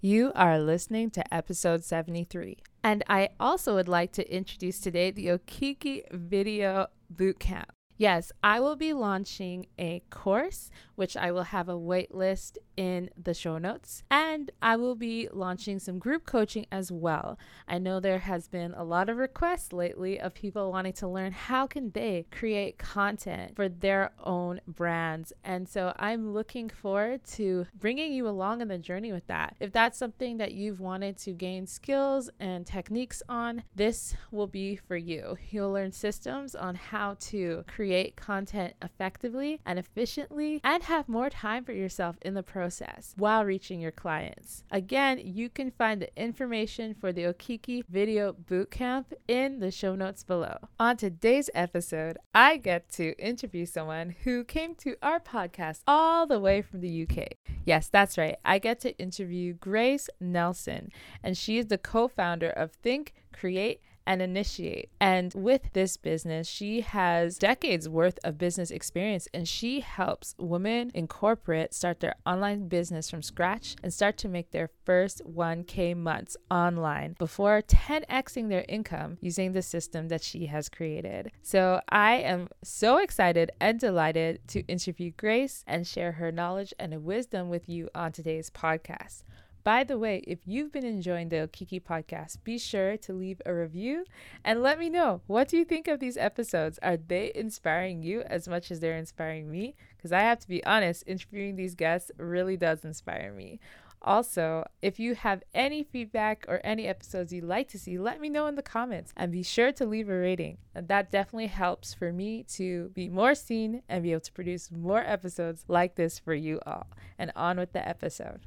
You are listening to episode 73. And I also would like to introduce today the Okiki Video Bootcamp. Yes, I will be launching a course, which I will have a waitlist in the show notes, and I will be launching some group coaching as well. I know there has been a lot of requests lately of people wanting to learn how can they create content for their own brands, and so I'm looking forward to bringing you along in the journey with that. If that's something that you've wanted to gain skills and techniques on, this will be for you. You'll learn systems on how to create content effectively and efficiently and have more time for yourself in the process while reaching your clients. Again, you can find the information for the Okiki Video Bootcamp in the show notes below. On today's episode, I get to interview someone who came to our podcast all the way from the UK. Yes, that's right. I get to interview Grace Nelson, and she is the co founder of Think, Create, and initiate. And with this business, she has decades worth of business experience and she helps women in corporate start their online business from scratch and start to make their first 1K months online before 10xing their income using the system that she has created. So I am so excited and delighted to interview Grace and share her knowledge and wisdom with you on today's podcast. By the way, if you've been enjoying the Okiki podcast, be sure to leave a review and let me know what do you think of these episodes? Are they inspiring you as much as they're inspiring me? Because I have to be honest, interviewing these guests really does inspire me. Also, if you have any feedback or any episodes you'd like to see, let me know in the comments and be sure to leave a rating. That definitely helps for me to be more seen and be able to produce more episodes like this for you all. And on with the episode.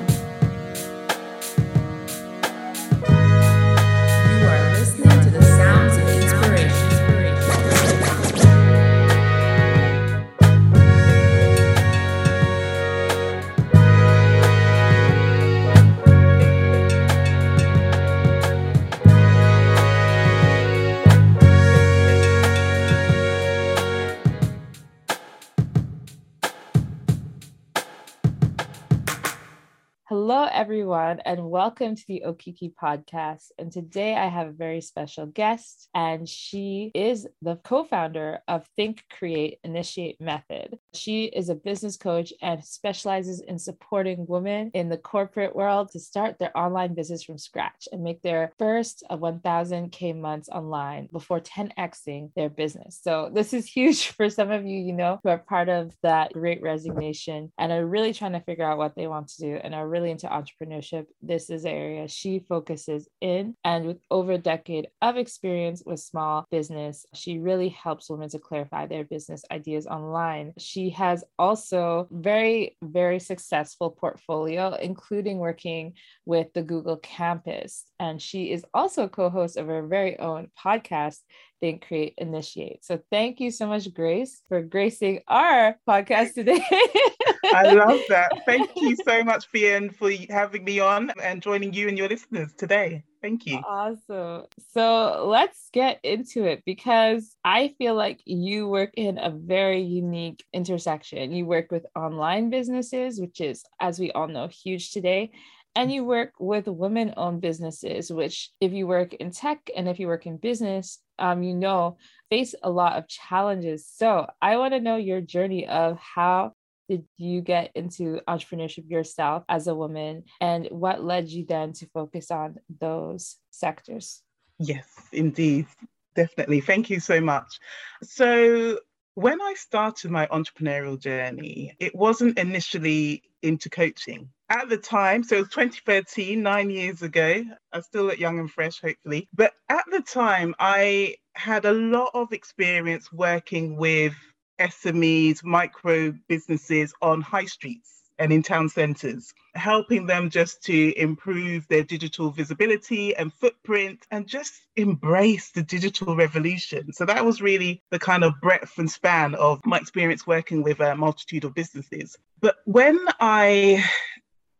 Everyone, and welcome to the Okiki podcast. And today I have a very special guest, and she is the co founder of Think, Create, Initiate Method. She is a business coach and specializes in supporting women in the corporate world to start their online business from scratch and make their first of 1000K months online before 10xing their business. So, this is huge for some of you, you know, who are part of that great resignation and are really trying to figure out what they want to do and are really into entrepreneurship entrepreneurship, this is the area she focuses in. And with over a decade of experience with small business, she really helps women to clarify their business ideas online. She has also very, very successful portfolio, including working with the Google campus. And she is also co-host of her very own podcast, Think, Create, Initiate. So thank you so much, Grace, for gracing our podcast today. I love that. Thank you so much, Fian, for having me on and joining you and your listeners today. Thank you. Awesome. So let's get into it because I feel like you work in a very unique intersection. You work with online businesses, which is, as we all know, huge today. And you work with women owned businesses, which, if you work in tech and if you work in business, um, you know, face a lot of challenges. So I want to know your journey of how did you get into entrepreneurship yourself as a woman and what led you then to focus on those sectors? Yes, indeed. Definitely. Thank you so much. So, when I started my entrepreneurial journey, it wasn't initially into coaching. At the time, so it was 2013, nine years ago, I still look young and fresh, hopefully. But at the time, I had a lot of experience working with SMEs, micro businesses on high streets and in town centres, helping them just to improve their digital visibility and footprint and just embrace the digital revolution. So that was really the kind of breadth and span of my experience working with uh, a multitude of businesses. But when I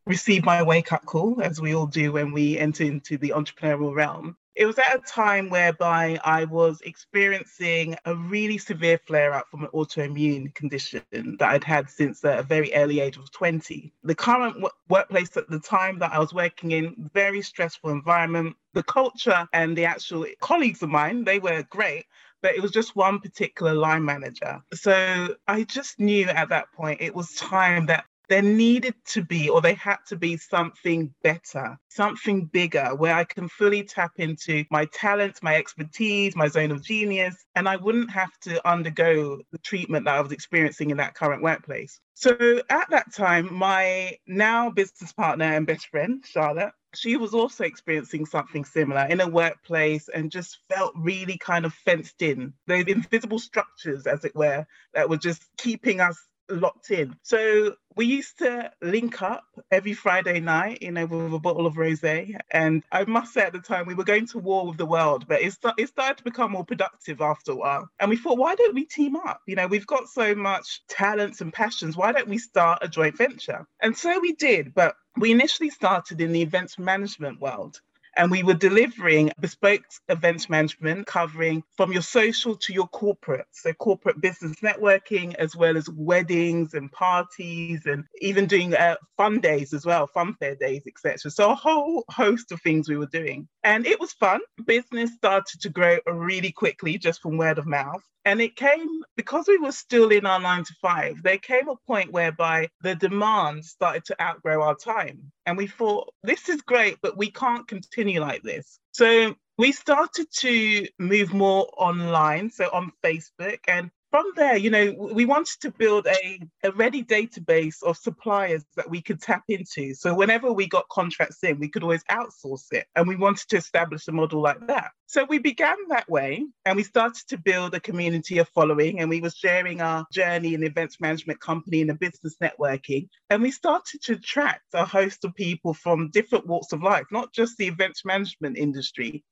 received my wake up call, as we all do when we enter into the entrepreneurial realm, it was at a time whereby I was experiencing a really severe flare up from an autoimmune condition that I'd had since a very early age of 20. The current w- workplace at the time that I was working in, very stressful environment. The culture and the actual colleagues of mine, they were great, but it was just one particular line manager. So I just knew at that point it was time that there needed to be, or they had to be something better, something bigger where I can fully tap into my talents, my expertise, my zone of genius, and I wouldn't have to undergo the treatment that I was experiencing in that current workplace. So at that time, my now business partner and best friend, Charlotte, she was also experiencing something similar in a workplace and just felt really kind of fenced in. Those invisible structures, as it were, that were just keeping us locked in. So we used to link up every Friday night, you know, with a bottle of rosé. And I must say at the time we were going to war with the world, but it, it started to become more productive after a while. And we thought, why don't we team up? You know, we've got so much talents and passions. Why don't we start a joint venture? And so we did, but we initially started in the events management world. And we were delivering bespoke events management covering from your social to your corporate. So, corporate business networking, as well as weddings and parties, and even doing uh, fun days as well, fun fair days, etc. So, a whole host of things we were doing. And it was fun. Business started to grow really quickly just from word of mouth. And it came because we were still in our nine to five, there came a point whereby the demand started to outgrow our time. And we thought, this is great, but we can't continue like this. So we started to move more online, so on Facebook. And from there, you know, we wanted to build a, a ready database of suppliers that we could tap into. So whenever we got contracts in, we could always outsource it. And we wanted to establish a model like that. So we began that way and we started to build a community of following and we were sharing our journey in events management company and the business networking. And we started to attract a host of people from different walks of life, not just the events management industry,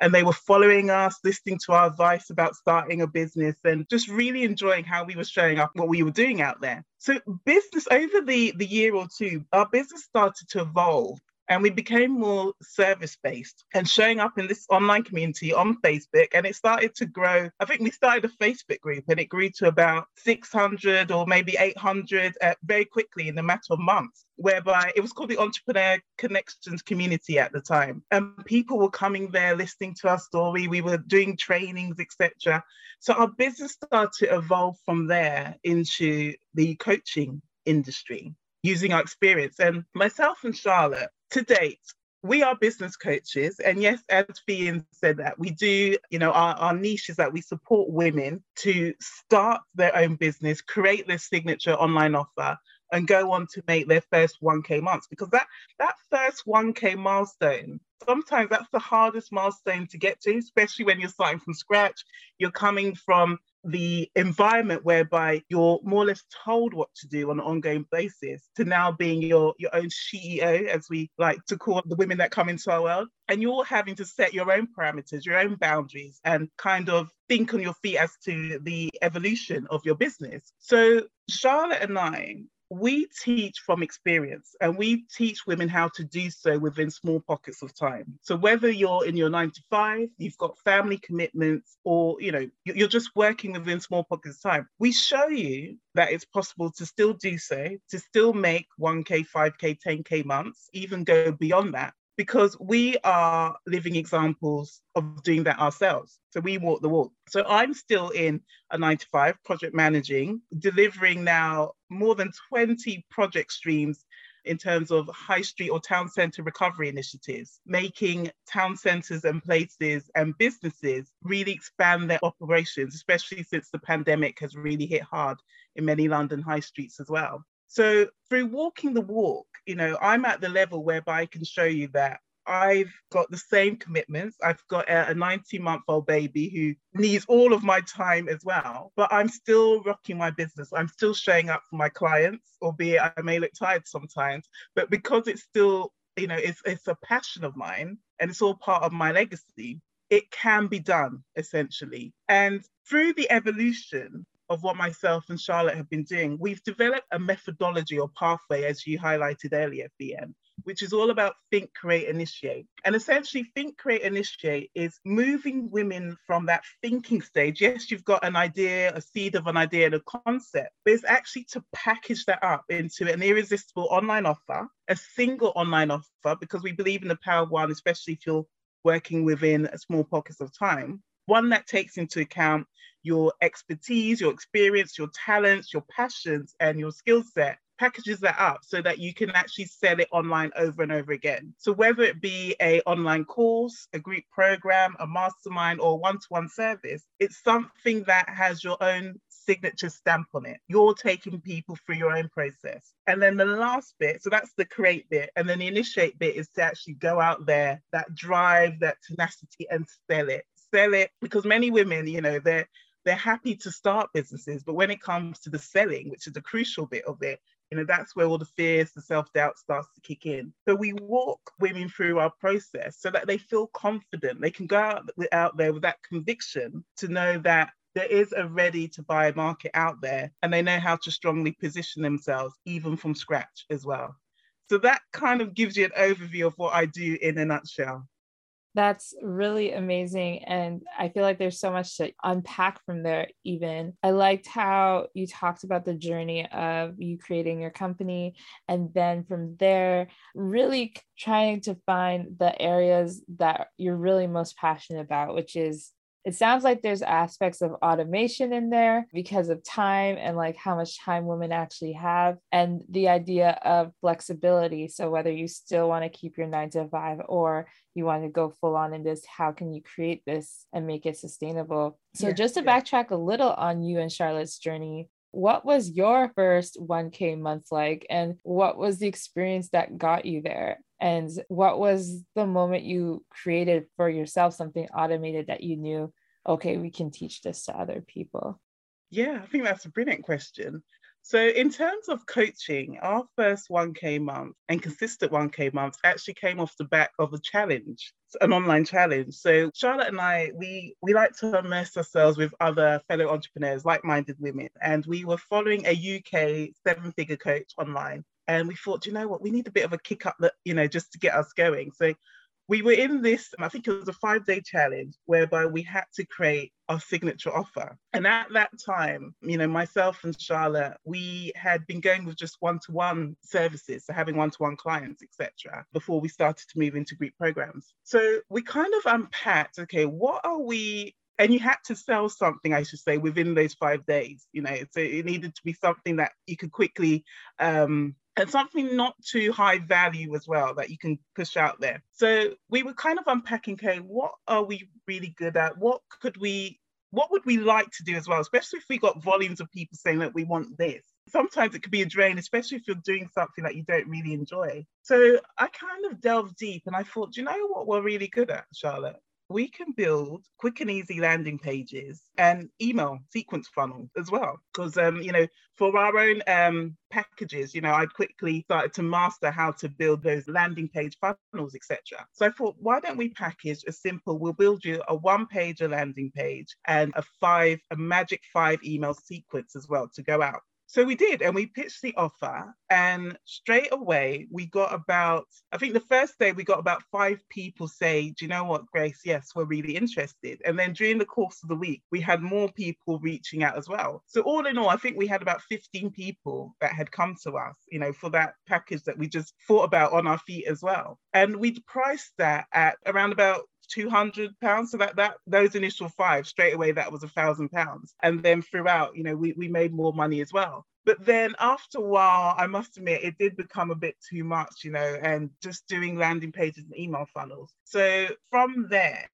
and they were following us, listening to our advice about starting a business, and just really enjoying how we were showing up what we were doing out there. So, business over the, the year or two, our business started to evolve and we became more service based and showing up in this online community on Facebook. And it started to grow. I think we started a Facebook group and it grew to about 600 or maybe 800 uh, very quickly in a matter of months, whereby it was called the Entrepreneur Connections Community at the time. And people were coming there listening to our story. We were doing trainings, etc. So our business started to evolve from there into the coaching industry using our experience. And myself and Charlotte, to date, we are business coaches. And yes, as Fian said that, we do, you know, our, our niche is that we support women to start their own business, create their signature online offer, and go on to make their first 1k months because that that first 1k milestone sometimes that's the hardest milestone to get to especially when you're starting from scratch you're coming from the environment whereby you're more or less told what to do on an ongoing basis to now being your your own CEO, as we like to call the women that come into our world. And you're having to set your own parameters, your own boundaries, and kind of think on your feet as to the evolution of your business. So Charlotte and I we teach from experience and we teach women how to do so within small pockets of time. So whether you're in your nine to five, you've got family commitments, or you know, you're just working within small pockets of time, we show you that it's possible to still do so, to still make 1K, 5K, 10K months, even go beyond that because we are living examples of doing that ourselves. So we walk the walk. So I'm still in a nine to five project managing, delivering now more than 20 project streams in terms of high street or town centre recovery initiatives, making town centres and places and businesses really expand their operations, especially since the pandemic has really hit hard in many London high streets as well. So through walking the walk, you know, I'm at the level whereby I can show you that I've got the same commitments. I've got a 19 month old baby who needs all of my time as well, but I'm still rocking my business. I'm still showing up for my clients, albeit I may look tired sometimes, but because it's still, you know, it's, it's a passion of mine and it's all part of my legacy, it can be done essentially. And through the evolution of what myself and Charlotte have been doing, we've developed a methodology or pathway, as you highlighted earlier, VM, which is all about think, create, initiate. And essentially, think, create, initiate is moving women from that thinking stage. Yes, you've got an idea, a seed of an idea, and a concept, but it's actually to package that up into an irresistible online offer, a single online offer, because we believe in the power of one, especially if you're working within a small pockets of time. One that takes into account your expertise, your experience, your talents, your passions, and your skill set packages that up so that you can actually sell it online over and over again. So whether it be a online course, a group program, a mastermind or one-to-one service, it's something that has your own signature stamp on it. You're taking people through your own process. And then the last bit, so that's the create bit, and then the initiate bit is to actually go out there, that drive, that tenacity and sell it. Sell it because many women, you know, they're they're happy to start businesses, but when it comes to the selling, which is a crucial bit of it, you know, that's where all the fears, the self-doubt starts to kick in. So we walk women through our process so that they feel confident. They can go out, out there with that conviction to know that there is a ready to buy market out there and they know how to strongly position themselves even from scratch as well. So that kind of gives you an overview of what I do in a nutshell. That's really amazing. And I feel like there's so much to unpack from there, even. I liked how you talked about the journey of you creating your company. And then from there, really trying to find the areas that you're really most passionate about, which is it sounds like there's aspects of automation in there because of time and like how much time women actually have and the idea of flexibility so whether you still want to keep your 9 to 5 or you want to go full on in this how can you create this and make it sustainable so yeah, just to yeah. backtrack a little on you and charlotte's journey what was your first 1K month like? And what was the experience that got you there? And what was the moment you created for yourself something automated that you knew, okay, we can teach this to other people? Yeah, I think that's a brilliant question. So, in terms of coaching, our first 1K month and consistent 1K months actually came off the back of a challenge, an online challenge. So, Charlotte and I, we, we like to immerse ourselves with other fellow entrepreneurs, like minded women. And we were following a UK seven figure coach online and we thought, you know what, we need a bit of a kick up that, you know, just to get us going. So we were in this, I think it was a five day challenge whereby we had to create our signature offer. And at that time, you know, myself and Charlotte, we had been going with just one to one services, so having one to one clients, etc., before we started to move into group programs. So we kind of unpacked okay, what are we and you had to sell something, I should say, within those five days. You know, so it needed to be something that you could quickly um, and something not too high value as well that you can push out there. So we were kind of unpacking, okay, what are we really good at? What could we, what would we like to do as well, especially if we got volumes of people saying that we want this. Sometimes it could be a drain, especially if you're doing something that you don't really enjoy. So I kind of delved deep and I thought, do you know what we're really good at, Charlotte? We can build quick and easy landing pages and email sequence funnels as well. Because, um, you know, for our own um, packages, you know, I quickly started to master how to build those landing page funnels, etc. So I thought, why don't we package a simple, we'll build you a one page a landing page and a five, a magic five email sequence as well to go out. So we did, and we pitched the offer, and straight away we got about, I think the first day we got about five people say, Do you know what, Grace? Yes, we're really interested. And then during the course of the week, we had more people reaching out as well. So, all in all, I think we had about 15 people that had come to us, you know, for that package that we just thought about on our feet as well. And we'd priced that at around about 200 pounds. So that, that those initial five straight away, that was a thousand pounds. And then throughout, you know, we, we made more money as well. But then after a while, I must admit, it did become a bit too much, you know, and just doing landing pages and email funnels. So from there,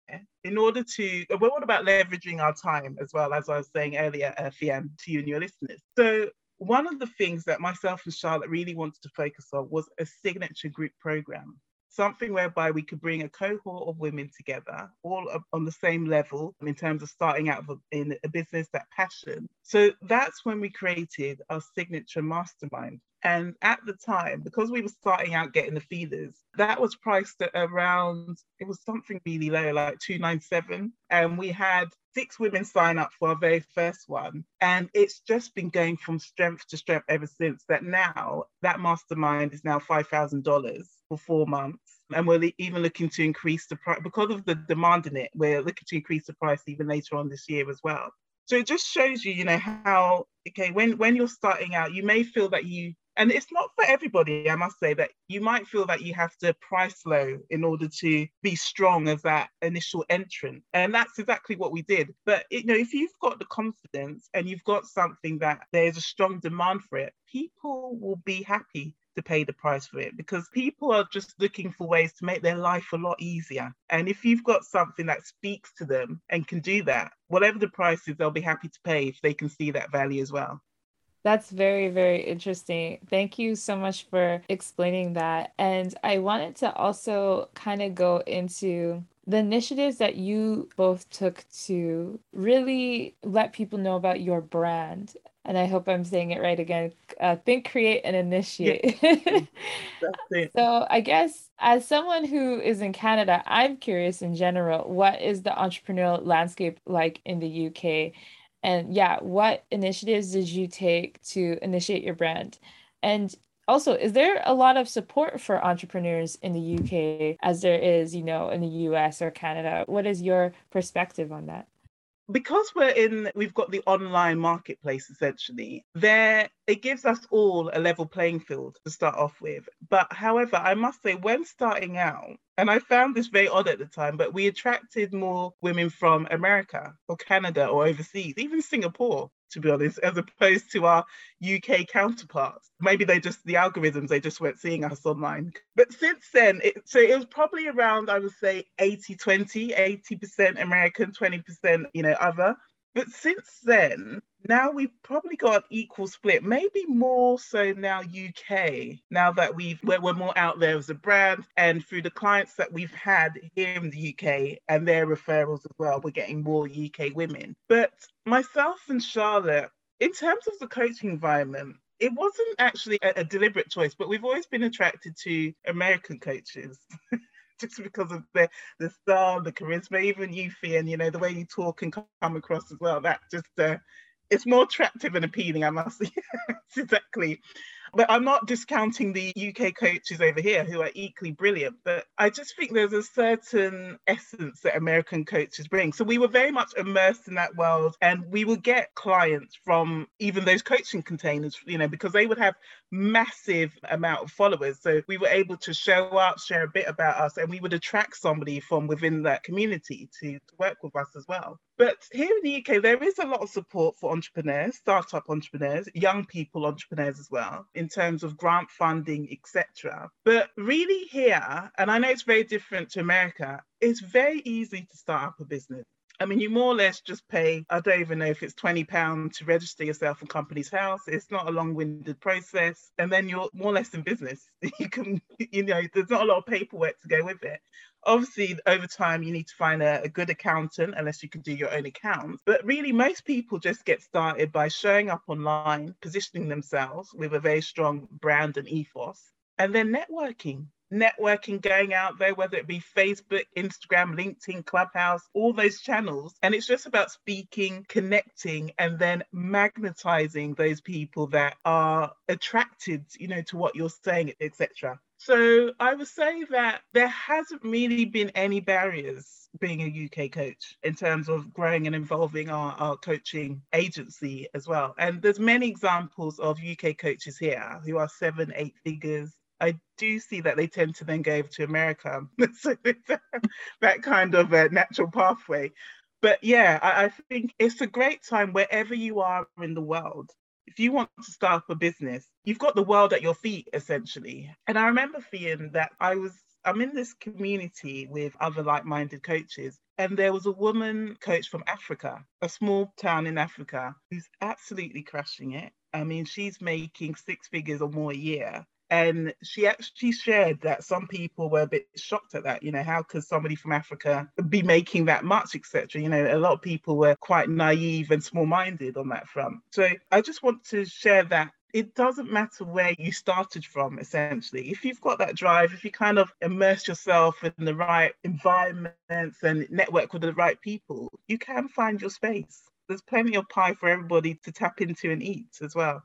in order to, well, what about leveraging our time as well, as I was saying earlier, uh, Fiam, to you and your listeners? So one of the things that myself and Charlotte really wanted to focus on was a signature group program. Something whereby we could bring a cohort of women together, all on the same level in terms of starting out in a business, that passion. So that's when we created our signature mastermind. And at the time, because we were starting out getting the feeders, that was priced at around, it was something really low, like 297. And we had six women sign up for our very first one. And it's just been going from strength to strength ever since that now that mastermind is now $5,000 for four months. And we're even looking to increase the price because of the demand in it. We're looking to increase the price even later on this year as well. So it just shows you, you know, how okay when when you're starting out, you may feel that you and it's not for everybody i must say that you might feel that you have to price low in order to be strong as that initial entrant and that's exactly what we did but you know if you've got the confidence and you've got something that there's a strong demand for it people will be happy to pay the price for it because people are just looking for ways to make their life a lot easier. And if you've got something that speaks to them and can do that, whatever the price is, they'll be happy to pay if they can see that value as well. That's very, very interesting. Thank you so much for explaining that. And I wanted to also kind of go into the initiatives that you both took to really let people know about your brand. And I hope I'm saying it right again. Uh, think, create, and initiate. so, I guess as someone who is in Canada, I'm curious in general what is the entrepreneurial landscape like in the UK? And yeah, what initiatives did you take to initiate your brand? And also, is there a lot of support for entrepreneurs in the UK as there is, you know, in the US or Canada? What is your perspective on that? Because we're in we've got the online marketplace essentially there it gives us all a level playing field to start off with. But however i must say when starting out and I found this very odd at the time, but we attracted more women from America or Canada or overseas, even Singapore, to be honest, as opposed to our UK counterparts. Maybe they just, the algorithms, they just weren't seeing us online. But since then, it, so it was probably around, I would say 80 20, 80% American, 20%, you know, other. But since then, now we've probably got an equal split, maybe more so now UK, now that we've we're, we're more out there as a brand and through the clients that we've had here in the UK and their referrals as well, we're getting more UK women. But myself and Charlotte, in terms of the coaching environment, it wasn't actually a, a deliberate choice, but we've always been attracted to American coaches. just because of the the style, the charisma, even you, Fionn, you know, the way you talk and come across as well. That just uh, it's more attractive and appealing, I must say. exactly. But I'm not discounting the UK coaches over here who are equally brilliant, but I just think there's a certain essence that American coaches bring. So we were very much immersed in that world and we would get clients from even those coaching containers, you know, because they would have massive amount of followers. So we were able to show up, share a bit about us, and we would attract somebody from within that community to, to work with us as well. But here in the UK, there is a lot of support for entrepreneurs, startup entrepreneurs, young people entrepreneurs as well, terms of grant funding, etc. But really here, and I know it's very different to America, it's very easy to start up a business. I mean, you more or less just pay, I don't even know if it's £20 to register yourself in Companies House. It's not a long winded process. And then you're more or less in business. You can, you know, there's not a lot of paperwork to go with it. Obviously, over time, you need to find a, a good accountant, unless you can do your own accounts. But really, most people just get started by showing up online, positioning themselves with a very strong brand and ethos, and then networking networking going out there, whether it be Facebook, Instagram, LinkedIn, Clubhouse, all those channels. And it's just about speaking, connecting, and then magnetizing those people that are attracted, you know, to what you're saying, etc. So I would say that there hasn't really been any barriers being a UK coach in terms of growing and involving our, our coaching agency as well. And there's many examples of UK coaches here who are seven, eight figures, I do see that they tend to then go over to America. so that kind of a natural pathway. But yeah, I, I think it's a great time wherever you are in the world. If you want to start a business, you've got the world at your feet essentially. And I remember feeling that I was I'm in this community with other like-minded coaches and there was a woman coach from Africa, a small town in Africa, who's absolutely crushing it. I mean, she's making six figures or more a year And she actually shared that some people were a bit shocked at that. You know, how could somebody from Africa be making that much, etc. You know, a lot of people were quite naive and small minded on that front. So I just want to share that it doesn't matter where you started from, essentially. If you've got that drive, if you kind of immerse yourself in the right environments and network with the right people, you can find your space. There's plenty of pie for everybody to tap into and eat as well.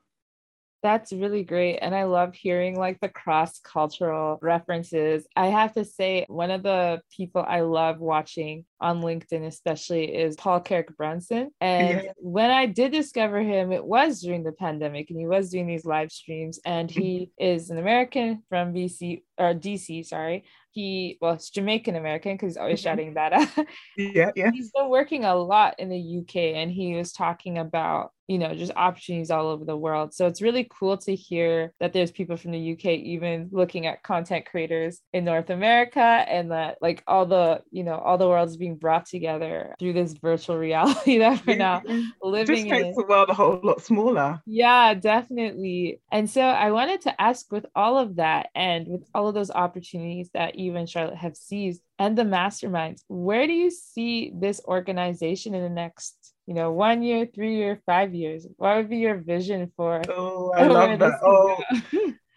That's really great. And I love hearing like the cross cultural references. I have to say, one of the people I love watching on LinkedIn, especially, is Paul Carrick Brunson. And yeah. when I did discover him, it was during the pandemic and he was doing these live streams. And he is an American from BC or DC, sorry. He, well, it's Jamaican American because he's always mm-hmm. shouting that out. yeah, yeah. He's been working a lot in the UK and he was talking about you know, just opportunities all over the world. So it's really cool to hear that there's people from the UK even looking at content creators in North America and that like all the, you know, all the world's being brought together through this virtual reality that we're now mm-hmm. living just makes in. the world a whole lot smaller. Yeah, definitely. And so I wanted to ask with all of that and with all of those opportunities that you and Charlotte have seized and the masterminds, where do you see this organization in the next you know, one year, three year, five years? What would be your vision for? Oh, I love that. Oh,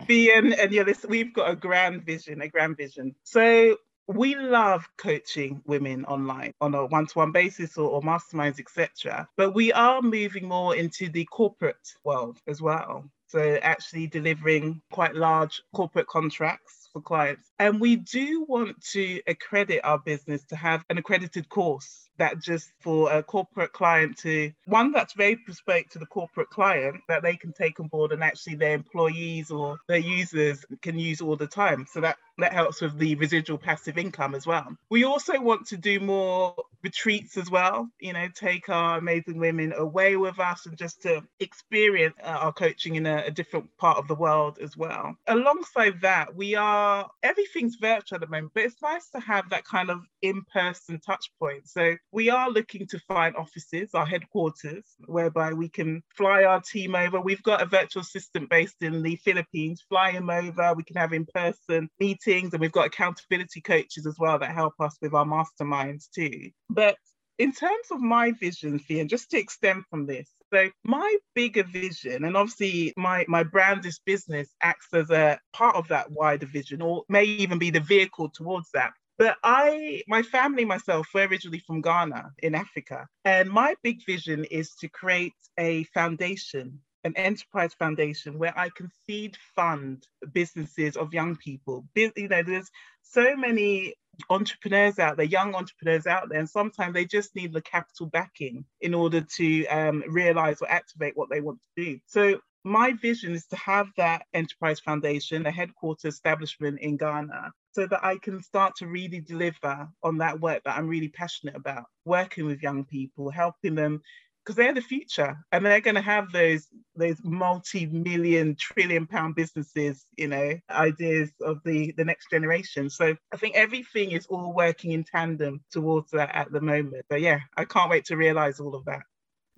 being and yeah, this we've got a grand vision, a grand vision. So we love coaching women online on a one-to-one basis or, or masterminds, etc. But we are moving more into the corporate world as well. So actually delivering quite large corporate contracts for clients. And we do want to accredit our business to have an accredited course that just for a corporate client to one that's very bespoke to the corporate client that they can take on board and actually their employees or their users can use all the time. So that that helps with the residual passive income as well. We also want to do more retreats as well, you know, take our amazing women away with us and just to experience uh, our coaching in a, a different part of the world as well. Alongside that, we are everything's virtual at the moment, but it's nice to have that kind of in person touch point. So we are looking to find offices, our headquarters, whereby we can fly our team over. We've got a virtual assistant based in the Philippines, fly him over. We can have in person meetings, and we've got accountability coaches as well that help us with our masterminds too. But in terms of my vision, Fia, just to extend from this, so my bigger vision, and obviously my my brand is business acts as a part of that wider vision, or may even be the vehicle towards that. But I, my family, myself, we're originally from Ghana in Africa. And my big vision is to create a foundation, an enterprise foundation where I can seed fund businesses of young people. You know, there's so many entrepreneurs out there, young entrepreneurs out there, and sometimes they just need the capital backing in order to um, realize or activate what they want to do. So my vision is to have that enterprise foundation, a headquarters establishment in Ghana, so that I can start to really deliver on that work that I'm really passionate about, working with young people, helping them because they're the future and they're going to have those those multi-million trillion pound businesses you know ideas of the the next generation. So i think everything is all working in tandem towards that at the moment. But yeah i can't wait to realize all of that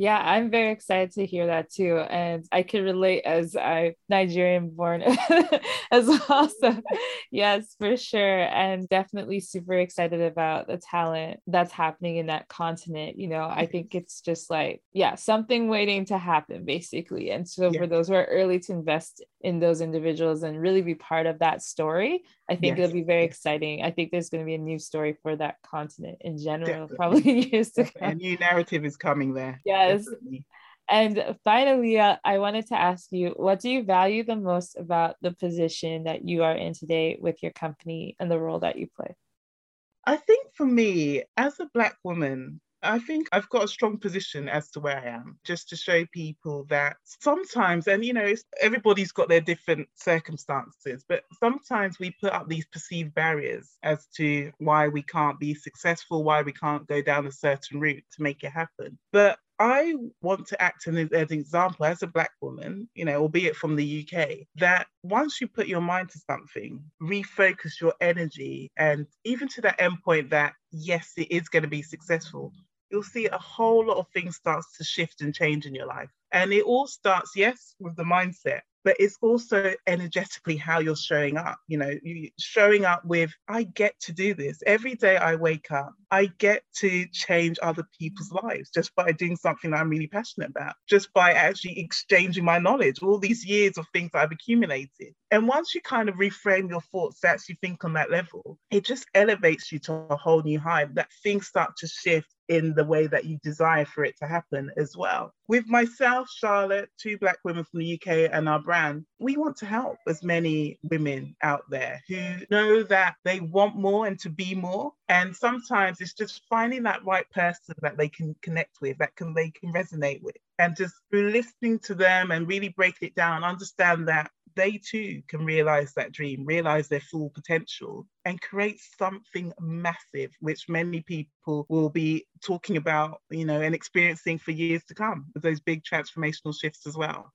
yeah, I'm very excited to hear that too. And I can relate as I Nigerian born as well. So yes, for sure. And definitely super excited about the talent that's happening in that continent. You know, I think it's just like, yeah, something waiting to happen basically. And so yeah. for those who are early to invest in those individuals and really be part of that story, I think yes. it'll be very exciting. I think there's going to be a new story for that continent in general, Definitely. probably years to come. A new narrative is coming there. Yes. Definitely. And finally, uh, I wanted to ask you, what do you value the most about the position that you are in today with your company and the role that you play? I think for me, as a Black woman, I think I've got a strong position as to where I am, just to show people that sometimes, and you know, everybody's got their different circumstances, but sometimes we put up these perceived barriers as to why we can't be successful, why we can't go down a certain route to make it happen. But I want to act as an example as a Black woman, you know, albeit from the UK, that once you put your mind to something, refocus your energy, and even to that end point that, yes, it is going to be successful, you'll see a whole lot of things starts to shift and change in your life. And it all starts, yes, with the mindset, but it's also energetically how you're showing up. You know, you showing up with, I get to do this. Every day I wake up, I get to change other people's lives just by doing something I'm really passionate about, just by actually exchanging my knowledge, all these years of things I've accumulated. And once you kind of reframe your thoughts to actually think on that level, it just elevates you to a whole new high. That things start to shift in the way that you desire for it to happen as well. With myself, Charlotte, two Black women from the UK, and our brand, we want to help as many women out there who know that they want more and to be more. And sometimes it's just finding that right person that they can connect with, that can they can resonate with. And just through listening to them and really break it down, understand that they too can realize that dream, realize their full potential, and create something massive, which many people will be talking about, you know, and experiencing for years to come those big transformational shifts as well.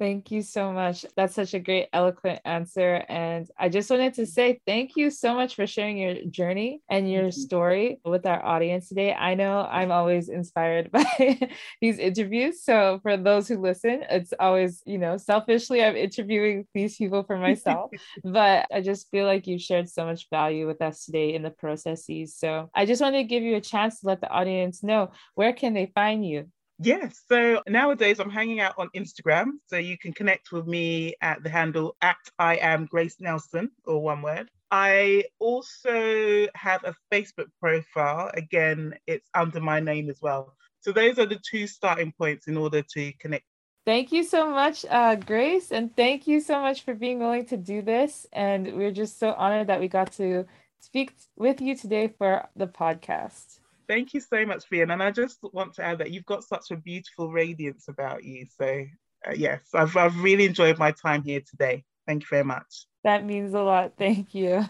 Thank you so much. That's such a great, eloquent answer. And I just wanted to say thank you so much for sharing your journey and your mm-hmm. story with our audience today. I know I'm always inspired by these interviews. So for those who listen, it's always, you know, selfishly, I'm interviewing these people for myself. but I just feel like you shared so much value with us today in the processes. So I just wanted to give you a chance to let the audience know where can they find you? Yes. So nowadays I'm hanging out on Instagram. So you can connect with me at the handle at I am Grace Nelson or one word. I also have a Facebook profile. Again, it's under my name as well. So those are the two starting points in order to connect. Thank you so much, uh, Grace. And thank you so much for being willing to do this. And we're just so honored that we got to speak with you today for the podcast. Thank you so much, Fian. And I just want to add that you've got such a beautiful radiance about you. So, uh, yes, I've, I've really enjoyed my time here today. Thank you very much. That means a lot. Thank you.